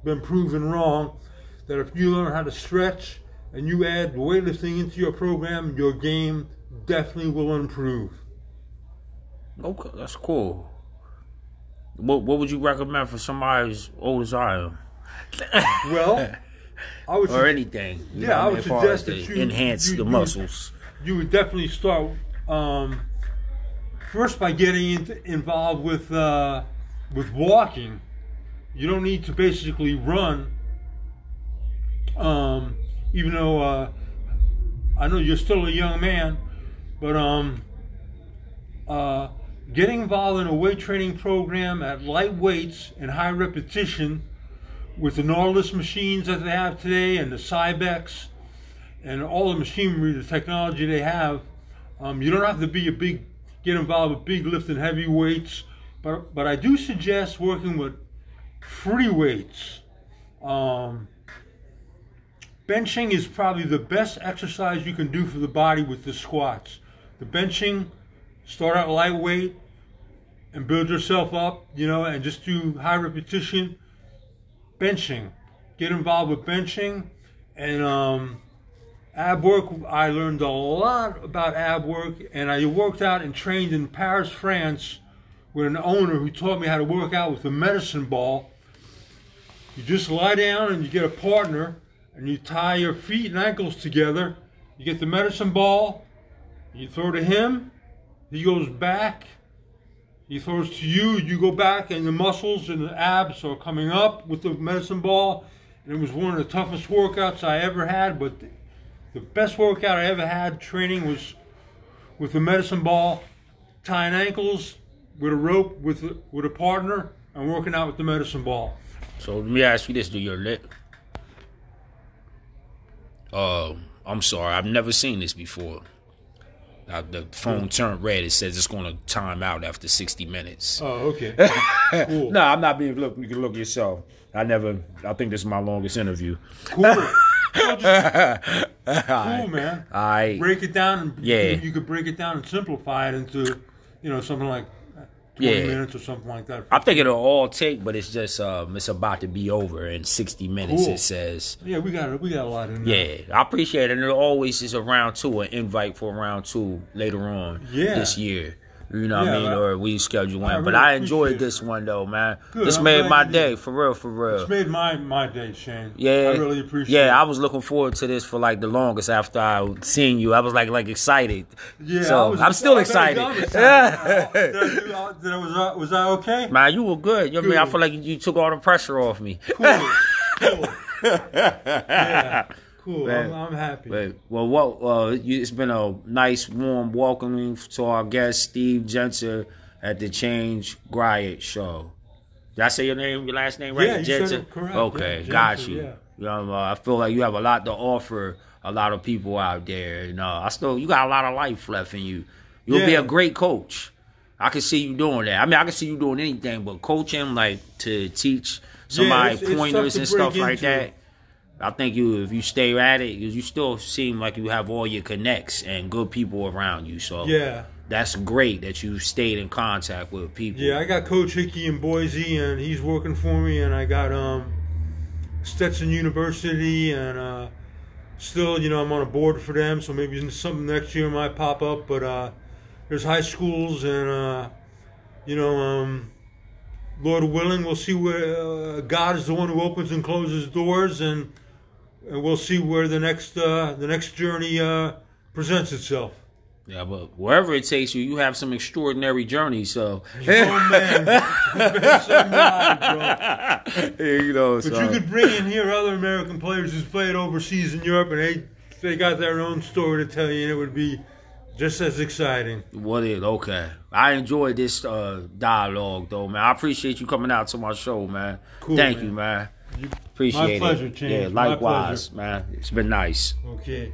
been proven wrong. That if you learn how to stretch and you add weightlifting into your program, your game definitely will improve. Okay, that's cool. What What would you recommend for somebody as old as I am, Well, I would or anything? Yeah, know I would suggest that you- enhance you- the you- muscles. you would definitely start um, first by getting into, involved with uh, with walking. You don't need to basically run. Um, even though uh, I know you're still a young man, but um, uh, getting involved in a weight training program at light weights and high repetition with the Nautilus machines that they have today and the Cybex and all the machinery, the technology they have, um, you don't have to be a big, get involved with big lifting heavy weights, but but I do suggest working with free weights. Um, benching is probably the best exercise you can do for the body with the squats. The benching, start out lightweight and build yourself up, you know, and just do high repetition. Benching, get involved with benching, and um, ab work. I learned a lot about ab work, and I worked out and trained in Paris, France, with an owner who taught me how to work out with a medicine ball You just lie down and you get a partner, and you tie your feet and ankles together. You get the medicine ball. You throw to him. He goes back. He throws to you. You go back, and the muscles and the abs are coming up with the medicine ball. And it was one of the toughest workouts I ever had, but the best workout I ever had training was with the medicine ball, tying ankles with a rope with a, with a partner, and working out with the medicine ball. So let me ask you this: Do your lit? Uh, I'm sorry, I've never seen this before. Uh, the phone turned red. It says it's going to time out after 60 minutes. Oh, okay. [laughs] cool. no, I'm not being look. You can look yourself. I never. I think this is my longest interview. Cool. Cool, [laughs] man. I Break it down. And Yeah. You, you could break it down and simplify it into, you know, something like 20 Yeah. minutes or something like that. I think it'll all take, but it's just um, it's about to be over in 60 minutes. Cool. It says. yeah, we got we got a lot in there. Yeah, I appreciate it. And there always is a round two, an invite for round two later on Yeah. this year. You know what Yeah, I mean? I- Or we schedule one. I but I enjoyed this one though, man. Good, This I'm made my day did. for real, for real. It's made my my day, Shane. Yeah, I really appreciate Yeah, it. I was looking forward to this for like the longest after I seen you. I was like like excited. Yeah, so was, I'm still excited. I'm excited. [laughs] did I, do- did I- was, I, was I okay? Man, you were good. You know what I mean? I feel like you took all the pressure off me. Cool. [laughs] cool. [laughs] Yeah, cool. Man. I'm, I'm happy. But, well, what? Uh, it's been a nice, warm welcoming to our guest Steve Jenser at the Change Griot show. Did I say your name, your last name right? Yeah, you said it correct. Okay, Yeah, got you. yeah. You know, uh, I feel like you have a lot to offer a lot of people out there. You know, I still you got a lot of life left in you. You'll be a great coach. I can see you doing that. I mean, I can see you doing anything, but coaching, like to teach somebody it's- it's pointers to and stuff like that. I think you, if you stay at it, you you still seem like you have all your connects and good people around you. So Yeah. that's great that you stayed in contact with people. Yeah, I got Coach Hickey in Boise, and he's working for me, and I got um, Stetson University, and uh, still, you know, I'm on a board for them, so maybe something next year might pop up. But uh, there's high schools, and uh, you know, um, Lord willing, we'll see where uh, God is the one who opens and closes doors, and, and we'll see where the next uh, the next journey uh, presents itself. Yeah, but wherever it takes you, you have some extraordinary journeys. So Oh man, It's so wild, you know, But so you could bring in here other American players who's played overseas in Europe, and they they got their own story to tell you, and it would be just as exciting. what is okay? I enjoyed this uh, dialogue though, man. I appreciate you coming out to my show, man. Cool, Thank man. you, man. You- Appreciate pleasure, it. James. Yeah, My likewise, man. It's been nice. Okay.